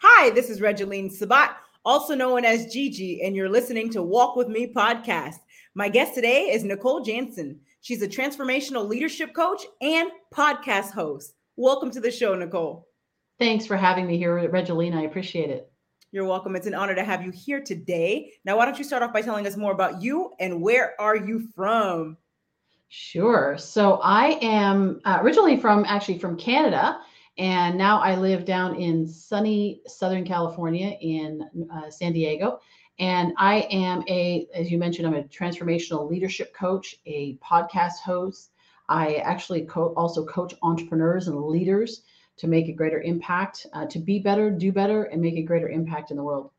Hi, this is Regeline Sabat, also known as Gigi, and you're listening to Walk With Me podcast. My guest today is Nicole Jansen. She's a transformational leadership coach and podcast host. Welcome to the show, Nicole. Thanks for having me here, Regeline. I appreciate it. You're welcome. It's an honor to have you here today. Now, why don't you start off by telling us more about you and where are you from? Sure. So I am uh, originally from actually from Canada, and now I live down in sunny Southern California in uh, San Diego. And I am a, as you mentioned, I'm a transformational leadership coach, a podcast host. I actually co- also coach entrepreneurs and leaders to make a greater impact, uh, to be better, do better, and make a greater impact in the world.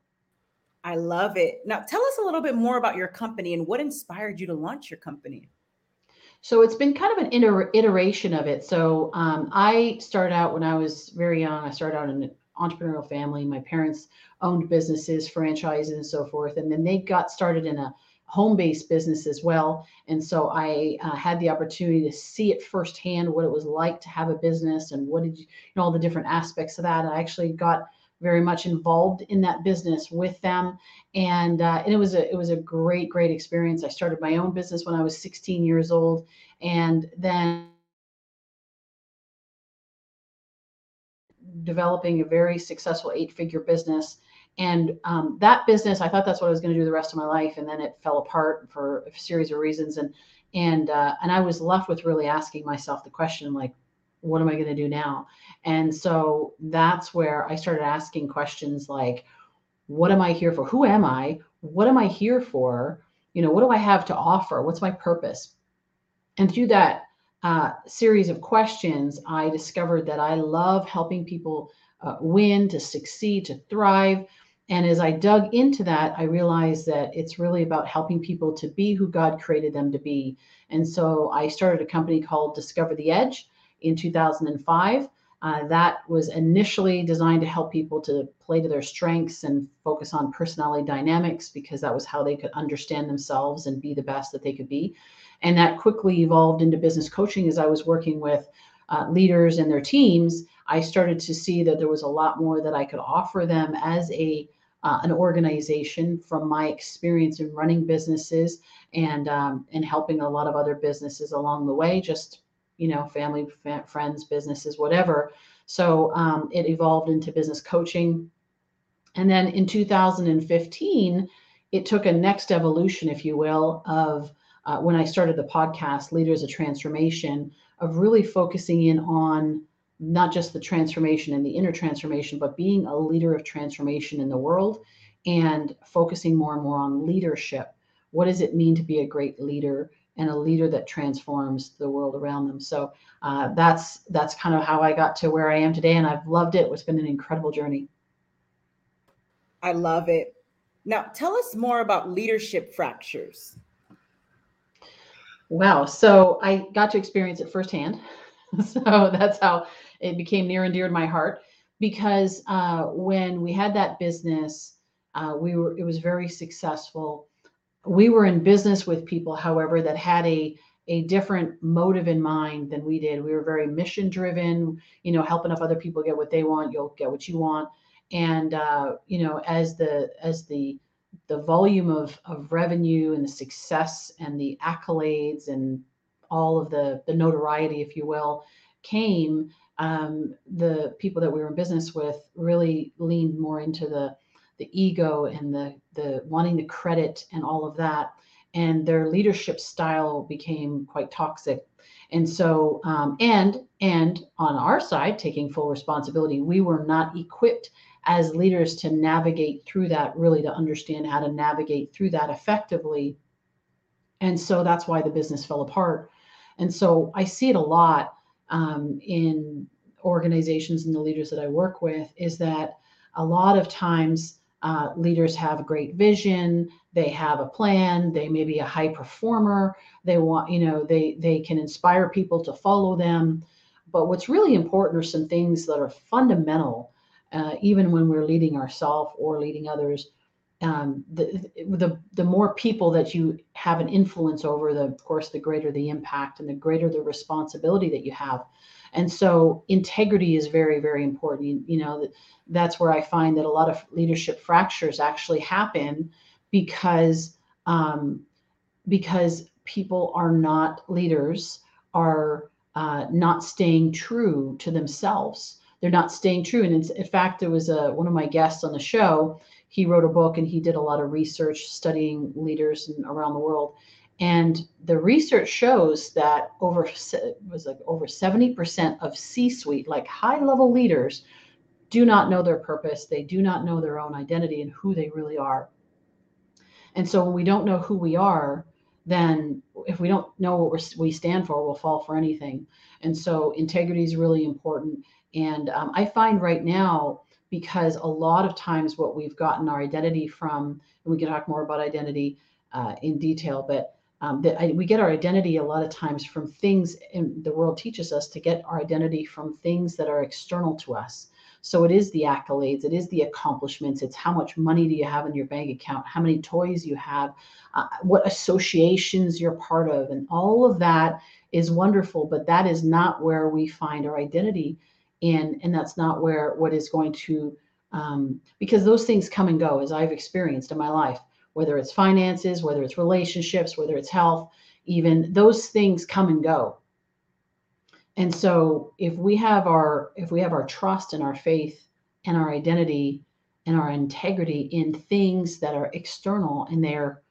I love it. Now, tell us a little bit more about your company and what inspired you to launch your company. So it's been kind of an iter- iteration of it. So um, I started out when I was very young. I started out in an entrepreneurial family. My parents owned businesses, franchises, and so forth. And then they got started in a home-based business as well. And so I uh, had the opportunity to see it firsthand what it was like to have a business and what did you, you know all the different aspects of that. I actually got very much involved in that business with them. And uh, and it was a it was a great great experience. I started my own business when i was 16 years old and then developing a very successful eight figure business. And um, that business i thought that's what i was going to do the rest of my life and then it fell apart for a series of reasons. And and uh, and i was left with really asking myself the question like what am I going to do now? And so that's where I started asking questions like, what am I here for? Who am I? What am I here for? You know, what do I have to offer? What's my purpose? And through that uh, series of questions, I discovered that I love helping people uh, win, to succeed, to thrive. And as I dug into that, I realized that it's really about helping people to be who God created them to be. And so I started a company called Discover the Edge in 2005. Uh, that was initially designed to help people to play to their strengths and focus on personality dynamics because that was how they could understand themselves and be the best that they could be. And that quickly evolved into business coaching as I was working with uh, leaders and their teams. I started to see that there was a lot more that I could offer them as a uh, an organization from my experience in running businesses and um, and helping a lot of other businesses along the way. Just you know, family, friends, businesses, whatever. So um, it evolved into business coaching. And then in 2015, it took a next evolution, if you will, of uh, when I started the podcast, Leaders of Transformation, of really focusing in on not just the transformation and the inner transformation, but being a leader of transformation in the world and focusing more and more on leadership. What does it mean to be a great leader? And a leader that transforms the world around them. So uh, that's that's kind of how I got to where I am today, and I've loved it. It's been an incredible journey. I love it. Now, tell us more about leadership fractures. Wow. So I got to experience it firsthand. so that's how it became near and dear to my heart because uh, when we had that business, uh, we were it was very successful we were in business with people, however, that had a a different motive in mind than we did. We were very mission driven, you know, helping if other people get what they want, you'll get what you want. And uh, you know, as the as the the volume of of revenue and the success and the accolades and all of the the notoriety, if you will, came, um, the people that we were in business with really leaned more into the the ego and the the wanting the credit and all of that. And their leadership style became quite toxic. And so um, and and on our side taking full responsibility we were not equipped as leaders to navigate through that really to understand how to navigate through that effectively. And so that's why the business fell apart. And so i see it a lot um, in organizations and the leaders that i work with is that a lot of times uh, leaders have a great vision. They have a plan. They may be a high performer. They want you know they they can inspire people to follow them. But what's really important are some things that are fundamental uh, even when we're leading ourselves or leading others um, the, the the more people that you have an influence over the of course the greater the impact and the greater the responsibility that you have And so integrity is very, very important. You, you know, that's where I find that a lot of leadership fractures actually happen because um, because people are not leaders, are uh, not staying true to themselves. They're not staying true. And in fact, there was a, one of my guests on the show. He wrote a book and he did a lot of research studying leaders around the world. And the research shows that over was like over 70% of C-suite, like high-level leaders, do not know their purpose. They do not know their own identity and who they really are. And so when we don't know who we are, then if we don't know what we stand for, we'll fall for anything. And so integrity is really important. And um, I find right now, because a lot of times what we've gotten our identity from, and we can talk more about identity uh, in detail, but um, that I, we get our identity a lot of times from things, and the world teaches us to get our identity from things that are external to us. So it is the accolades, it is the accomplishments, it's how much money do you have in your bank account, how many toys you have, uh, what associations you're part of, and all of that is wonderful, but that is not where we find our identity in, and that's not where what is going to, um, because those things come and go as I've experienced in my life, whether it's finances, whether it's relationships, whether it's health, even those things come and go. And so if we have our if we have our trust and our faith and our identity and our integrity in things that are external and they're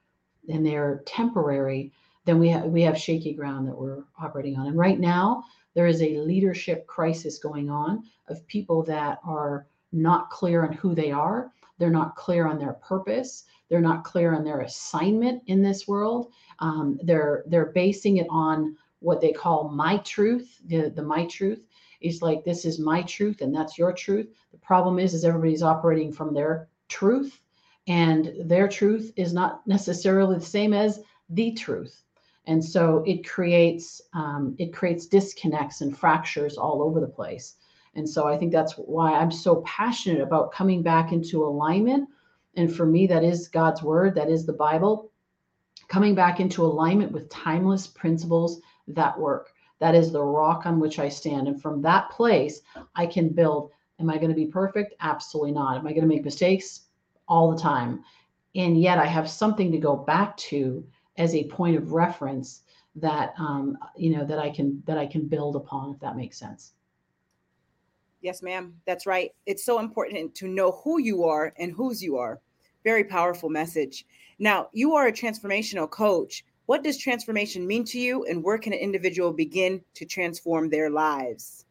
and they're temporary then we have we have shaky ground that we're operating on. And right now there is a leadership crisis going on of people that are not clear on who they are they're not clear on their purpose they're not clear on their assignment in this world um, they're they're basing it on what they call my truth. The, the my truth is like this is my truth and that's your truth. The problem is is everybody's operating from their truth and their truth is not necessarily the same as the truth and so it creates um, it creates disconnects and fractures all over the place and so i think that's why i'm so passionate about coming back into alignment and for me that is god's word that is the bible coming back into alignment with timeless principles that work. That is the rock on which I stand. And from that place, I can build. Am I going to be perfect? Absolutely not. Am I going to make mistakes? All the time. And yet I have something to go back to as a point of reference that um, you know that I can that I can build upon, if that makes sense. Yes, ma'am. That's right. It's so important to know who you are and whose you are. Very powerful message. Now, you are a transformational coach. What does transformation mean to you, and where can an individual begin to transform their lives?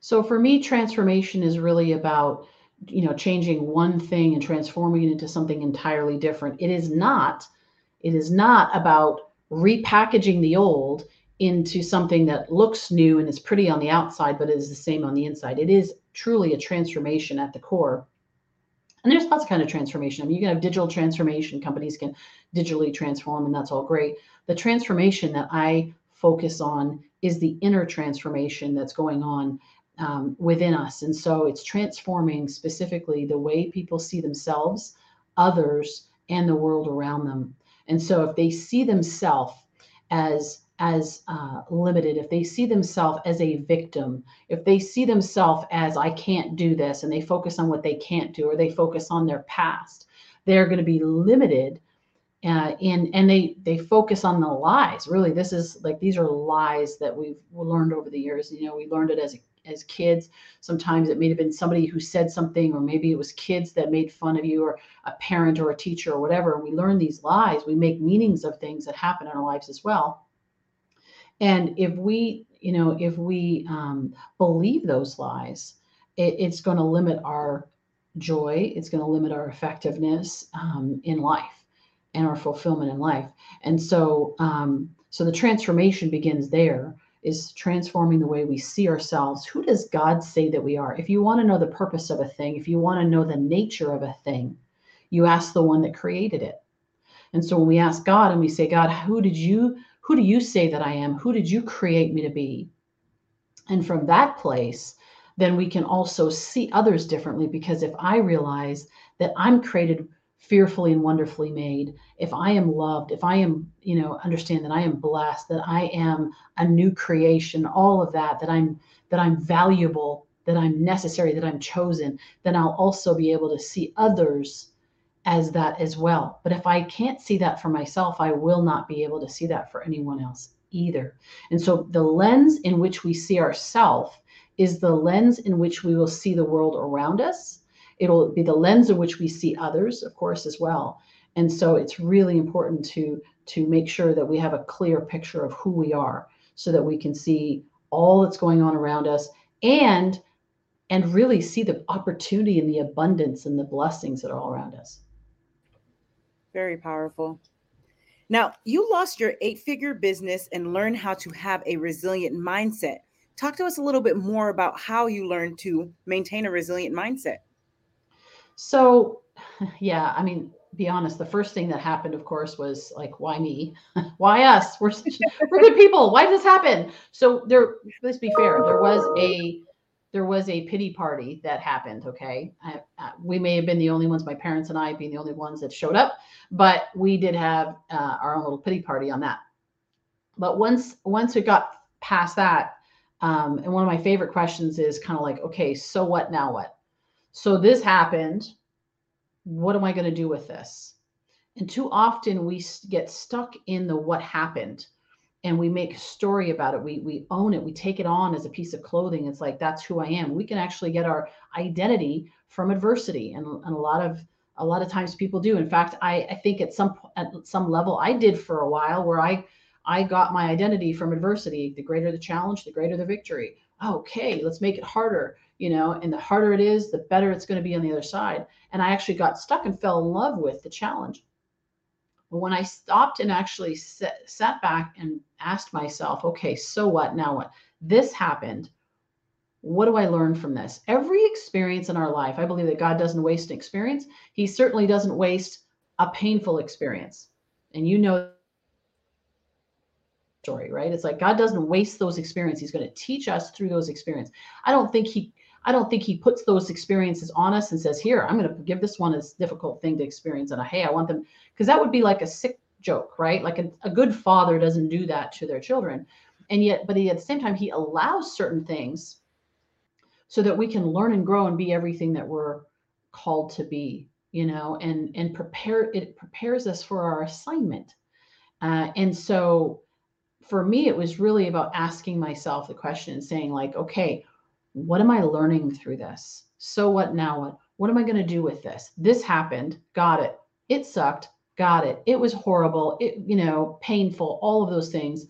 So, for me, transformation is really about you know changing one thing and transforming it into something entirely different. It is not. It is not about repackaging the old into something that looks new and is pretty on the outside, but is the same on the inside. It is truly a transformation at the core. And there's lots of kind of transformation. I mean, you can have digital transformation. Companies can digitally transform, and that's all great. The transformation that I focus on is the inner transformation that's going on um, within us. And so it's transforming specifically the way people see themselves, others, and the world around them. And so if they see themselves as as uh, limited, if they see themselves as a victim, if they see themselves as I can't do this, and they focus on what they can't do, or they focus on their past, they're going to be limited. Uh, in and they they focus on the lies. Really, this is like these are lies that we've learned over the years. You know, we learned it as as kids. Sometimes it may have been somebody who said something, or maybe it was kids that made fun of you, or a parent or a teacher or whatever. We learn these lies. We make meanings of things that happen in our lives as well and if we, you know, if we um, believe those lies, it, it's going to limit our joy. It's going to limit our effectiveness um, in life and our fulfillment in life. And so, um, so the transformation begins there is transforming the way we see ourselves. Who does God say that we are? If you want to know the purpose of a thing, if you want to know the nature of a thing, you ask the one that created it. And so when we ask God and we say, God, who did you who do you say that I am? Who did you create me to be? And from that place, then we can also see others differently because if I realize that I'm created fearfully and wonderfully made, if I am loved, if I am, you know, understand that I am blessed, that I am a new creation, all of that, that I'm that I'm valuable, that I'm necessary, that I'm chosen, then I'll also be able to see others as that as well. But if I can't see that for myself, I will not be able to see that for anyone else either. And so the lens in which we see ourselves is the lens in which we will see the world around us. It'll be the lens in which we see others, of course, as well. And so it's really important to to make sure that we have a clear picture of who we are so that we can see all that's going on around us and and really see the opportunity and the abundance and the blessings that are all around us. Very powerful. Now, you lost your eight figure business and learned how to have a resilient mindset. Talk to us a little bit more about how you learned to maintain a resilient mindset. So, yeah, I mean, be honest, the first thing that happened, of course, was like, why me? why us? We're such, we're good people. Why did this happen? So there, let's be fair. There was a there was a pity party that happened. Okay, I, uh, we may have been the only ones, my parents and I being the only ones that showed up, but we did have uh, our own little pity party on that. But once once we got past that, um, and one of my favorite questions is kind of like, okay, so what now? What? So this happened. What am I going to do with this? And too often we get stuck in the what happened and we make a story about it. We we own it. We take it on as a piece of clothing. It's like that's who I am. We can actually get our identity from adversity, and, and a lot of a lot of times people do. In fact, I I think at some at some level I did for a while where I I got my identity from adversity. The greater the challenge, the greater the victory. Okay, let's make it harder, you know, and the harder it is, the better it's going to be on the other side. And I actually got stuck and fell in love with the challenge. But when I stopped and actually sat, sat back and asked myself, okay, so what? Now what? This happened. What do I learn from this? Every experience in our life, I believe that God doesn't waste an experience. He certainly doesn't waste a painful experience. And you know story, right? It's like God doesn't waste those experiences. He's going to teach us through those experiences. I don't think he I don't think he puts those experiences on us and says, "Here, I'm going to give this one as difficult thing to experience." And hey, I want them because that would be like a sick joke, right? Like a, a good father doesn't do that to their children, and yet, but at the same time, he allows certain things so that we can learn and grow and be everything that we're called to be, you know, and and prepare it prepares us for our assignment. Uh, and so for me, it was really about asking myself the question and saying, like, okay, what am I learning through this? So what now? What what am I going to do with this? This happened. Got it. It sucked. Got it. It was horrible. It, you know, painful, all of those things.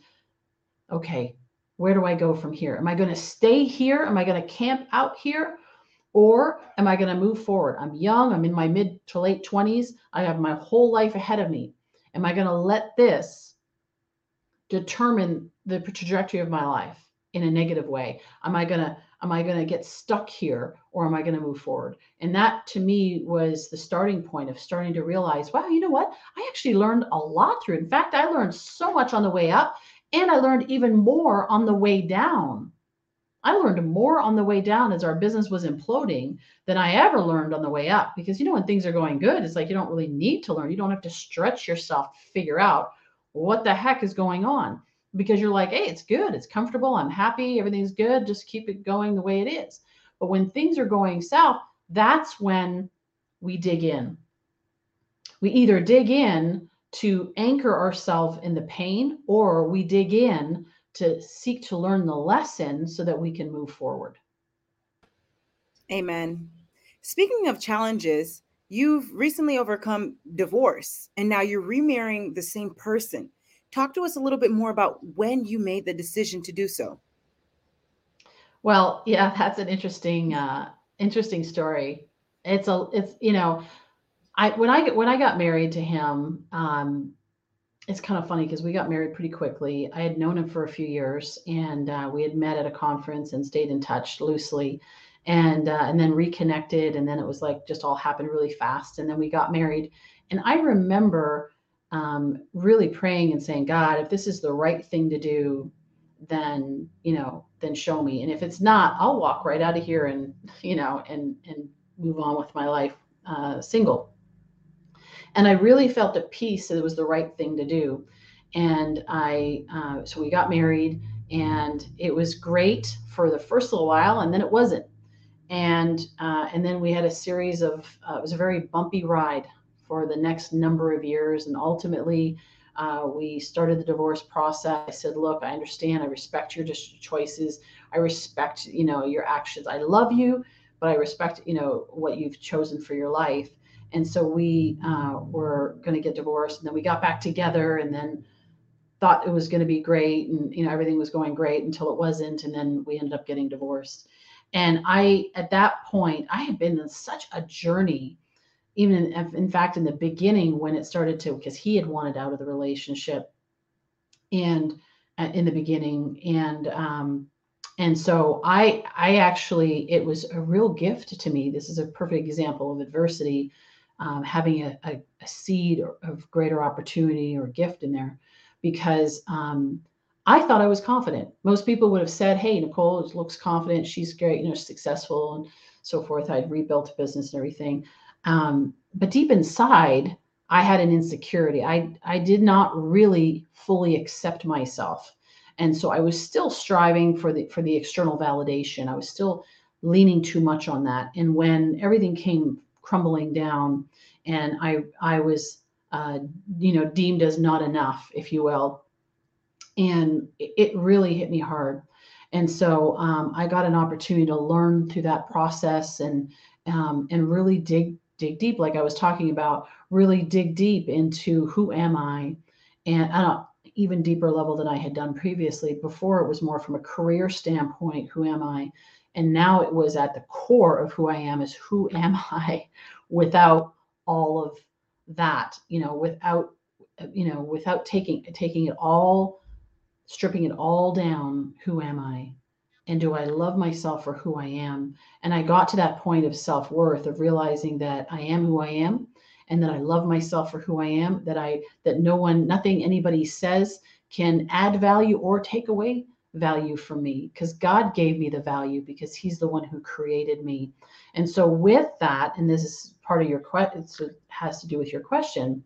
Okay, where do I go from here? Am I going to stay here? Am I going to camp out here? Or am I going to move forward? I'm young. I'm in my mid to late 20s. I have my whole life ahead of me. Am I going to let this determine the trajectory of my life in a negative way? Am I going to am I going to get stuck here or am I going to move forward? And that to me was the starting point of starting to realize, wow, you know what? I actually learned a lot through. In fact, I learned so much on the way up and I learned even more on the way down. I learned more on the way down as our business was imploding than I ever learned on the way up. Because you know, when things are going good, it's like you don't really need to learn. You don't have to stretch yourself to figure out what the heck is going on because you're like, hey, it's good, it's comfortable, I'm happy, everything's good, just keep it going the way it is. But when things are going south, that's when we dig in. We either dig in to anchor ourselves in the pain or we dig in to seek to learn the lesson so that we can move forward. Amen. Speaking of challenges, you've recently overcome divorce and now you're remarrying the same person. Talk to us a little bit more about when you made the decision to do so. Well, yeah, that's an interesting, uh, interesting story. It's a, it's you know, I when I when I got married to him, um, it's kind of funny because we got married pretty quickly. I had known him for a few years, and uh, we had met at a conference and stayed in touch loosely, and uh, and then reconnected, and then it was like just all happened really fast, and then we got married. And I remember um, really praying and saying, God, if this is the right thing to do, then you know, then show me. And if it's not, I'll walk right out of here and you know, and and move on with my life uh, single. and I really felt at peace that it was the right thing to do. And I, uh, so we got married, and it was great for the first little while, and then it wasn't. And uh, and then we had a series of uh, it was a very bumpy ride for the next number of years, and ultimately. Uh, we started the divorce process. I said, "Look, I understand. I respect your choices. I respect, you know, your actions. I love you, but I respect, you know, what you've chosen for your life." And so we uh, were going to get divorced, and then we got back together, and then thought it was going to be great, and you know everything was going great until it wasn't, and then we ended up getting divorced. And I, at that point, I had been in such a journey, even in, fact in the beginning when it started to, because he had wanted out of the relationship, and uh, in the beginning, and um, and so I, I actually, it was a real gift to me. This is a perfect example of adversity um, having a, a, a, seed of greater opportunity or gift in there because um, I thought I was confident. Most people would have said, Hey, Nicole looks confident. She's great, you know, successful and so forth. I'd rebuilt a business and everything. Um, but deep inside, I had an insecurity. I, I did not really fully accept myself. And so I was still striving for the for the external validation. I was still leaning too much on that. And when everything came crumbling down, and I I was uh, you know deemed as not enough, if you will, and it really hit me hard. And so um, I got an opportunity to learn through that process and um, and really dig dig deep, like I was talking about, really dig deep into who am I, and on an even deeper level than I had done previously. Before it was more from a career standpoint, who am I, and now it was at the core of who i am is who am i without all of that you know without you know without taking taking it all stripping it all down who am i and do i love myself for who i am and i got to that point of self-worth of realizing that i am who i am and that i love myself for who i am that i that no one nothing anybody says can add value or take away value from me because God gave me the value because He's the one who created me. And so, with that, and this is part of your question, it has to do with your question,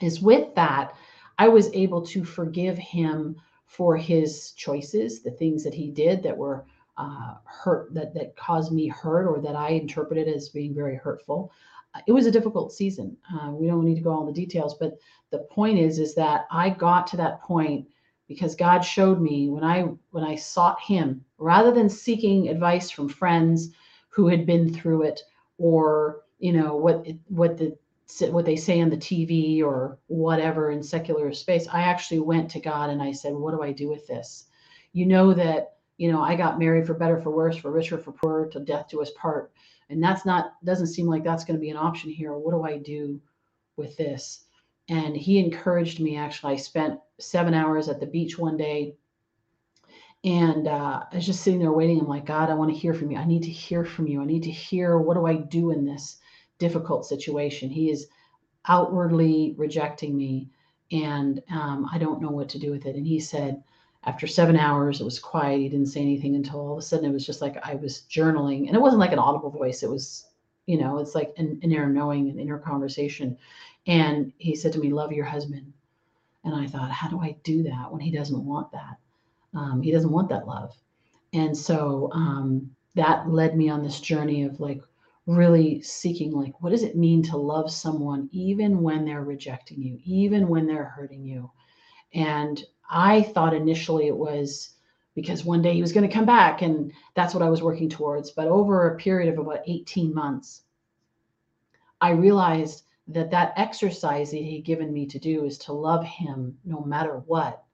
is with that, I was able to forgive Him for His choices, the things that He did that were uh, hurt, that that caused me hurt, or that I interpreted as being very hurtful. It was a difficult season. Uh, we don't need to go all the details, but the point is, is that I got to that point because God showed me when I when I sought him rather than seeking advice from friends who had been through it or you know what what the what they say on the TV or whatever in secular space I actually went to God and I said what do I do with this? You know that you know I got married for better for worse for richer for poorer till death do us part. And that's not doesn't seem like that's going to be an option here. What do I do with this? And he encouraged me actually. I spent seven hours at the beach one day and uh, i was just sitting there waiting. I'm like god i want to hear from you. I need to hear from you. I need to hear what do i do in this difficult situation he is outwardly rejecting me and um, i don't know what to do with it and he said after seven hours it was quiet he didn't say anything until all of a sudden it was just like i was journaling and it wasn't like an audible voice it was you know it's like an, an inner knowing an inner conversation and he said to me, Love your husband. And I thought, How do I do that when he doesn't want that? Um, he doesn't want that love. And so um, that led me on this journey of like really seeking, like, what does it mean to love someone even when they're rejecting you, even when they're hurting you? And I thought initially it was because one day he was going to come back and that's what I was working towards. But over a period of about 18 months, I realized that that exercise that he'd given me to do is to love him no matter what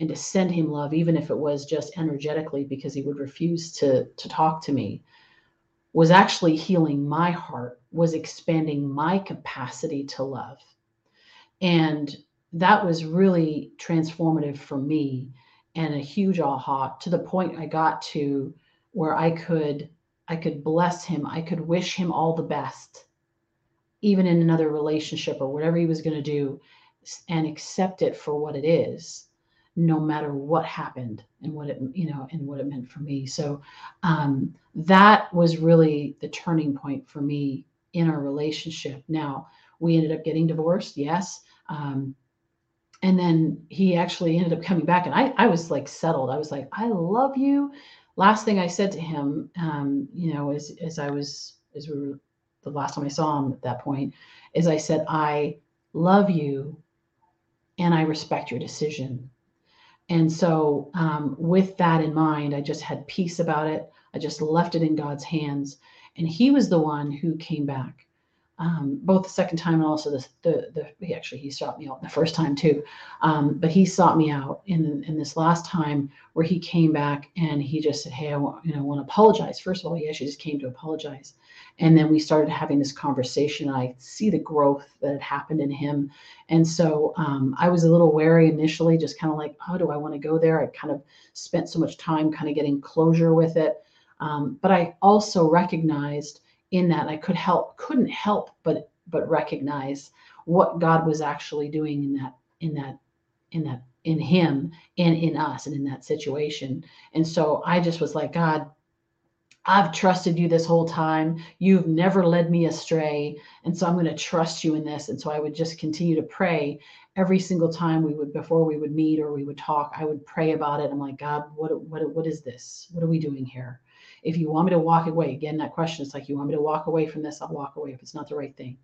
and to send him love even if it was just energetically because he would refuse to to talk to me was actually healing my heart was expanding my capacity to love. And that was really transformative for me and a huge aha to the point i got to where i could i could bless him. I could wish him all the best even in another relationship or whatever he was going to do and accept it for what it is no matter what happened and what it you know and what it meant for me so um, that was really the turning point for me in our relationship now We ended up getting divorced, yes. Um, and then he actually ended up coming back, and I, I was like settled. I was like, I love you. Last thing I said to him, um, you know, as as I was as we were the last time I saw him at that point, is I said, I love you, and I respect your decision. And so, um, with that in mind, I just had peace about it. I just left it in God's hands. And He was the one who came back um, both the second time and also the, the, the he actually he sought me out the first time too. Um, but he sought me out in in this last time where he came back and he just said hey i want you know I want to apologize. First of all he actually just came to apologize. And then we started having this conversation i see the growth that had happened in him. And so um, i was a little wary initially just kind of like oh do i want to go there? I kind of spent so much time kind of getting closure with it. Um, but i also recognized in that I could help, couldn't help but but recognize what God was actually doing in that in that in that in him and in us and in that situation. And so I just was like, God, I've trusted you this whole time. You've never led me astray. And so I'm going to trust you in this. And so I would just continue to pray every single time we would, before we would meet or we would talk, I would pray about it. I'm like, God, what, what, what is this? What are we doing here? If you want me to walk away, again, that question is like, you want me to walk away from this? I'll walk away if it's not the right thing.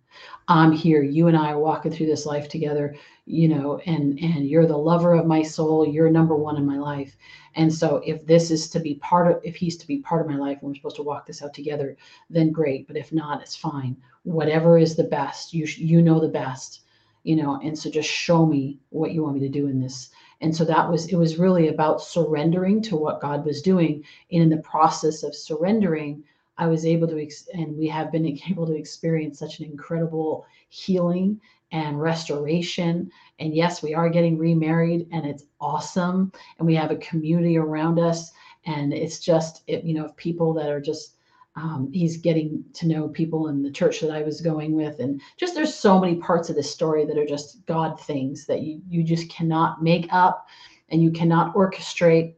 I'm here. You and I are walking through this life together, you know, and and you're the lover of my soul. You're number one in my life. And so if this is to be part of, if he's to be part of my life and we're supposed to walk this out together, then great. But if not, it's fine. Whatever is the best, you you know the best, you know. And so just show me what you want me to do in this and so that was, it was really about surrendering to what God was doing. And in the process of surrendering, I was able to, and we have been able to experience such an incredible healing and restoration. And yes, we are getting remarried and it's awesome. And we have a community around us. And it's just, it, you know, people that are just, um, he's getting to know people in the church that I was going with, and just there's so many parts of this story that are just God things that you you just cannot make up, and you cannot orchestrate,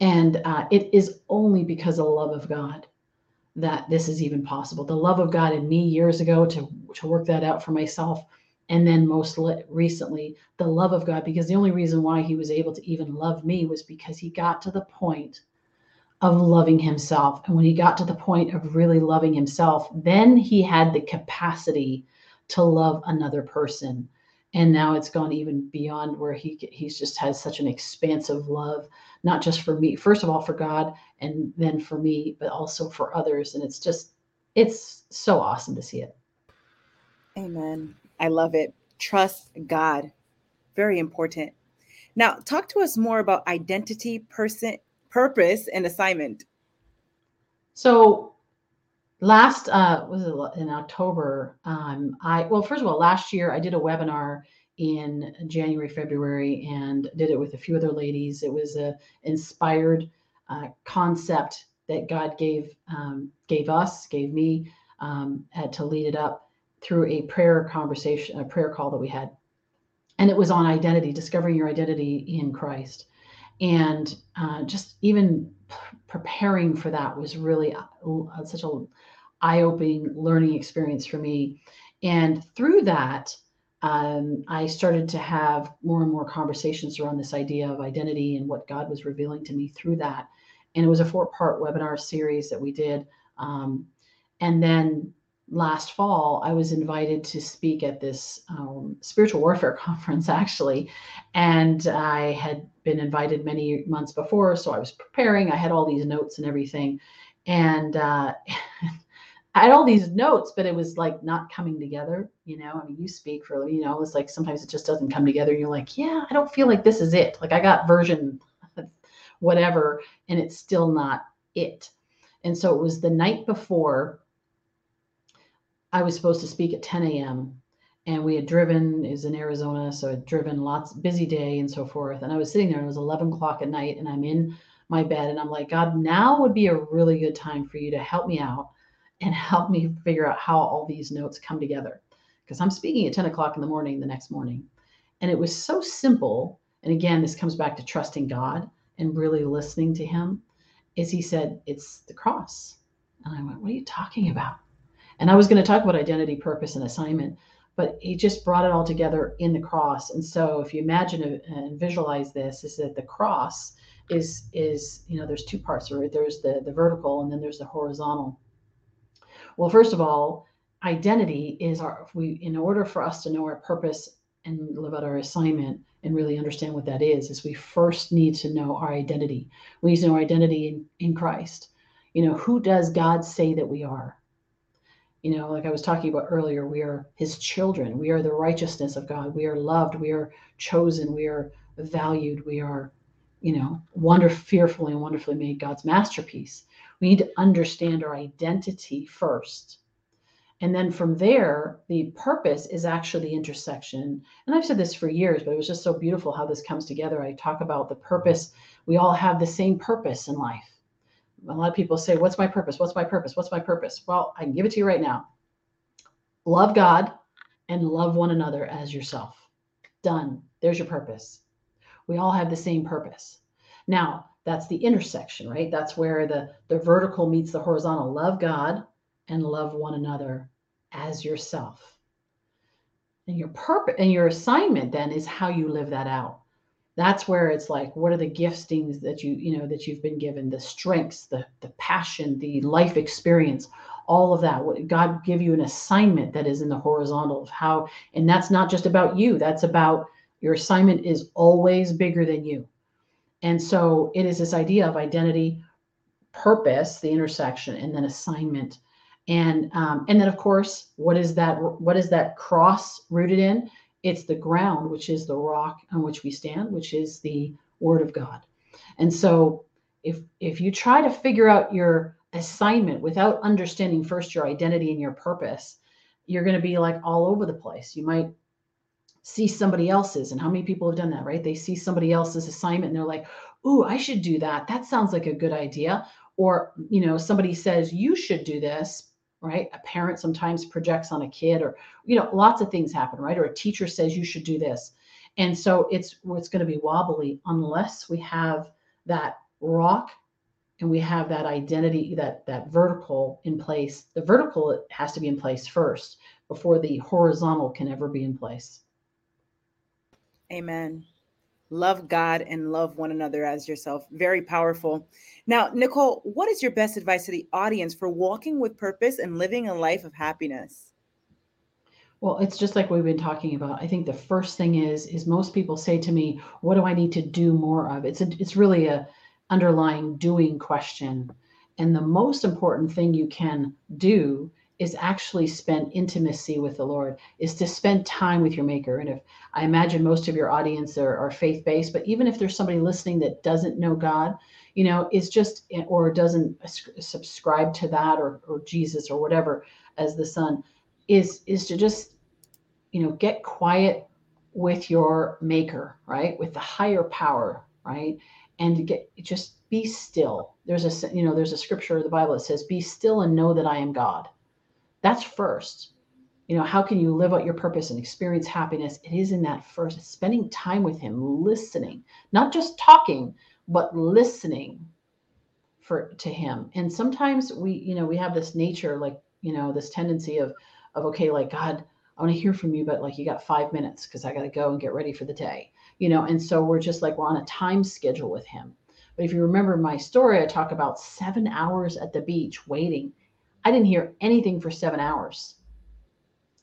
and uh, it is only because of the love of God that this is even possible. The love of God in me years ago to to work that out for myself, and then most recently the love of God because the only reason why He was able to even love me was because He got to the point of loving himself. And when he got to the point of really loving himself, then he had the capacity to love another person. And now it's gone even beyond where he he's just has such an expansive love, not just for me, first of all for God, and then for me, but also for others. And it's just it's so awesome to see it. Amen. I love it. Trust God. Very important. Now, talk to us more about identity, person, purpose and assignment? So last uh was it in October, um I well first of all last year I did a webinar in January February and did it with a few other ladies. It was a inspired uh, concept that God gave um, gave us, gave me um, had to lead it up through a prayer conversation, a prayer call that we had. And it was on identity, discovering your identity in Christ and uh, just even p- preparing for that was really uh, such a eye-opening learning experience for me. And through that um, i started to have more and more conversations around this idea of identity and what god was revealing to me through that. And it was a four-part webinar series that we did um, and then last fall, I was invited to speak at this um, spiritual warfare conference, actually. And I had been invited many months before. So I was preparing, I had all these notes and everything. And uh, I had all these notes, but it was like not coming together. You know, I mean, you speak for, you know, it's like sometimes it just doesn't come together. You're like, yeah, I don't feel like this is it. Like I got version whatever, and it's still not it. And so it was the night before I was supposed to speak at 10 a.m. and we had driven, is in Arizona, so I'd driven lots, busy day and so forth. And I was sitting there and it was 11 o'clock at night and I'm in my bed and I'm like, God, now would be a really good time for you to help me out and help me figure out how all these notes come together. Because I'm speaking at 10 o'clock in the morning the next morning. And it was so simple. And again, this comes back to trusting God and really listening to Him. Is He said, It's the cross. And I went, What are you talking about? And I was going to talk about identity, purpose, and assignment, but he just brought it all together in the cross. And so if you imagine and visualize this, is that the cross is is you know there's two parts right? There's the the vertical and then there's the horizontal. Well first of all identity is our we in order for us to know our purpose and live out our assignment and really understand what that is is we first need to know our identity. We need to know our identity in, in christ. You know who does god say that we are you know like i was talking about earlier we are his children we are the righteousness of god we are loved we are chosen we are valued we are you know wonder fearfully and wonderfully made god's masterpiece we need to understand our identity first and then from there, the purpose is actually the intersection. And I've said this for years, but it was just so beautiful how this comes together. I talk about the purpose. We all have the same purpose in life. A lot of people say, What's my purpose? What's my purpose? What's my purpose? Well, I can give it to you right now. Love God and love one another as yourself. Done. There's your purpose. We all have the same purpose. Now, that's the intersection, right? That's where the, the vertical meets the horizontal. Love God and love one another as yourself. And your purpose and your assignment then is how you live that out. That's where it's like, what are the giftings that you, you know, that you've been given, the strengths, the the passion, the life experience, all of that. What God give you an assignment that is in the horizontal of how, and that's not just about you. That's about your assignment is always bigger than you. And so it is this idea of identity, purpose, the intersection, and then assignment and um, and then of course what is that what is that cross rooted in it's the ground which is the rock on which we stand which is the word of god. And so if if you try to figure out your assignment without understanding first your identity and your purpose you're going to be like all over the place. You might see somebody else's and how many people have done that right? They see somebody else's assignment and they're like ooh i should do that. That sounds like a good idea. Or you know somebody says you should do this right? A parent sometimes projects on a kid, or you know, lots of things happen, right? Or a teacher says you should do this, and so it's it's going to be wobbly unless we have that rock and we have that identity, that that vertical in place. The vertical has to be in place first before the horizontal can ever be in place. Amen. Love God and love one another as yourself. Very powerful. Now, Nicole, what is your best advice to the audience for walking with purpose and living a life of happiness? Well, it's just like we've been talking about. I think the first thing is is most people say to me, "What do I need to do more of?" It's a, it's really a underlying doing question. And the most important thing you can do is actually spend intimacy with the Lord, is to spend time with your maker. And if I imagine most of your audience are, are faith based, but even if there's somebody listening that doesn't know God, you know, is just eh, or doesn't subscribe to that or, or Jesus or whatever as the son, is is to just, you know, get quiet with your maker, right? With the higher power, right? And get just be still. There's a you know, there's a scripture of the Bible that says, Be still and know that I am God that's first. You know, how can you live out your purpose and experience happiness? It is in that first, spending time with Him, listening, not just talking, but listening for to Him. And sometimes we, you know, we have this nature, like, you know, this tendency of, of okay, like God, I want to hear from you, but like you got five minutes because I got to go and get ready for the day, you know. And so we're just like we're on a time schedule with Him. But if you remember my story, I talk about seven hours at the beach waiting I didn't hear anything for seven hours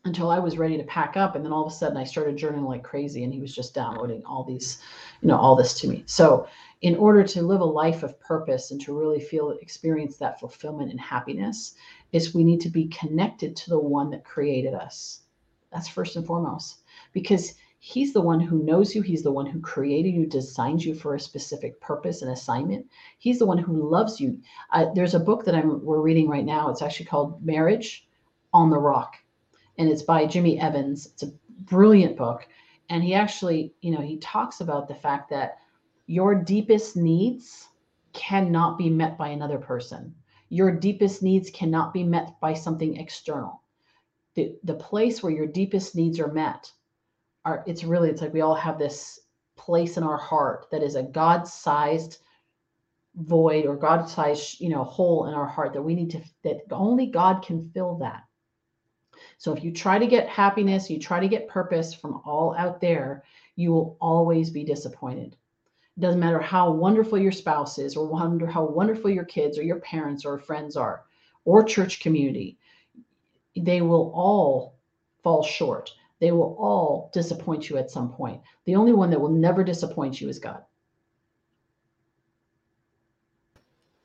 until I was ready to pack up. And then all of a sudden I started journaling like crazy and he was just downloading all these, you know, all this to me. So in order to live a life of purpose and to really feel experience that fulfillment and happiness is we need to be connected to the one that created us. That's first and foremost. Because He's the one who knows you. He's the one who created you, designed you for a specific purpose and assignment. He's the one who loves you. Uh, there's a book that I'm we're reading right now. It's actually called Marriage on the Rock, and it's by Jimmy Evans. It's a brilliant book, and he actually, you know, he talks about the fact that your deepest needs cannot be met by another person. Your deepest needs cannot be met by something external. The, the place where your deepest needs are met our it's really it's like we all have this place in our heart that is a god-sized void or god-sized you know hole in our heart that we need to that only god can fill that So if you try to get happiness, you try to get purpose from all out there, you will always be disappointed. It doesn't matter how wonderful your spouse is, or wonder how wonderful your kids or your parents or friends are, or church community. They will all fall short. They will all disappoint you at some point. The only one that will never disappoint you is God.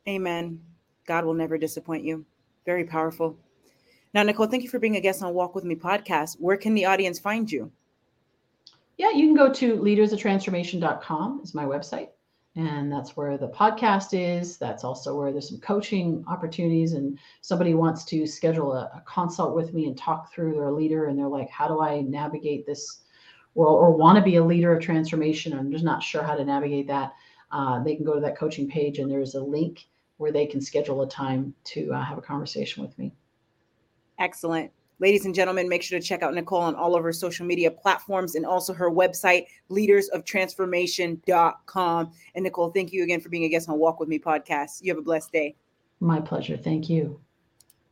Amen. God will never disappoint you. Very powerful. Now, Nicole, thank you for being a guest on Walk With Me podcast. Where can the audience find you? Yeah, you can go to leadersoftransformation.com is my website. And that's where the podcast is. That's also where there's some coaching opportunities. And somebody wants to schedule a, a consult with me and talk through their leader. And they're like, how do I navigate this world or want to be a leader of transformation? I'm just not sure how to navigate that. Uh, they can go to that coaching page and there's a link where they can schedule a time to uh, have a conversation with me. Excellent. Ladies and gentlemen, make sure to check out Nicole on all of her social media platforms and also her website, leadersoftransformation.com. And Nicole, thank you again for being a guest on Walk With Me podcast. You have a blessed day. My pleasure. Thank you.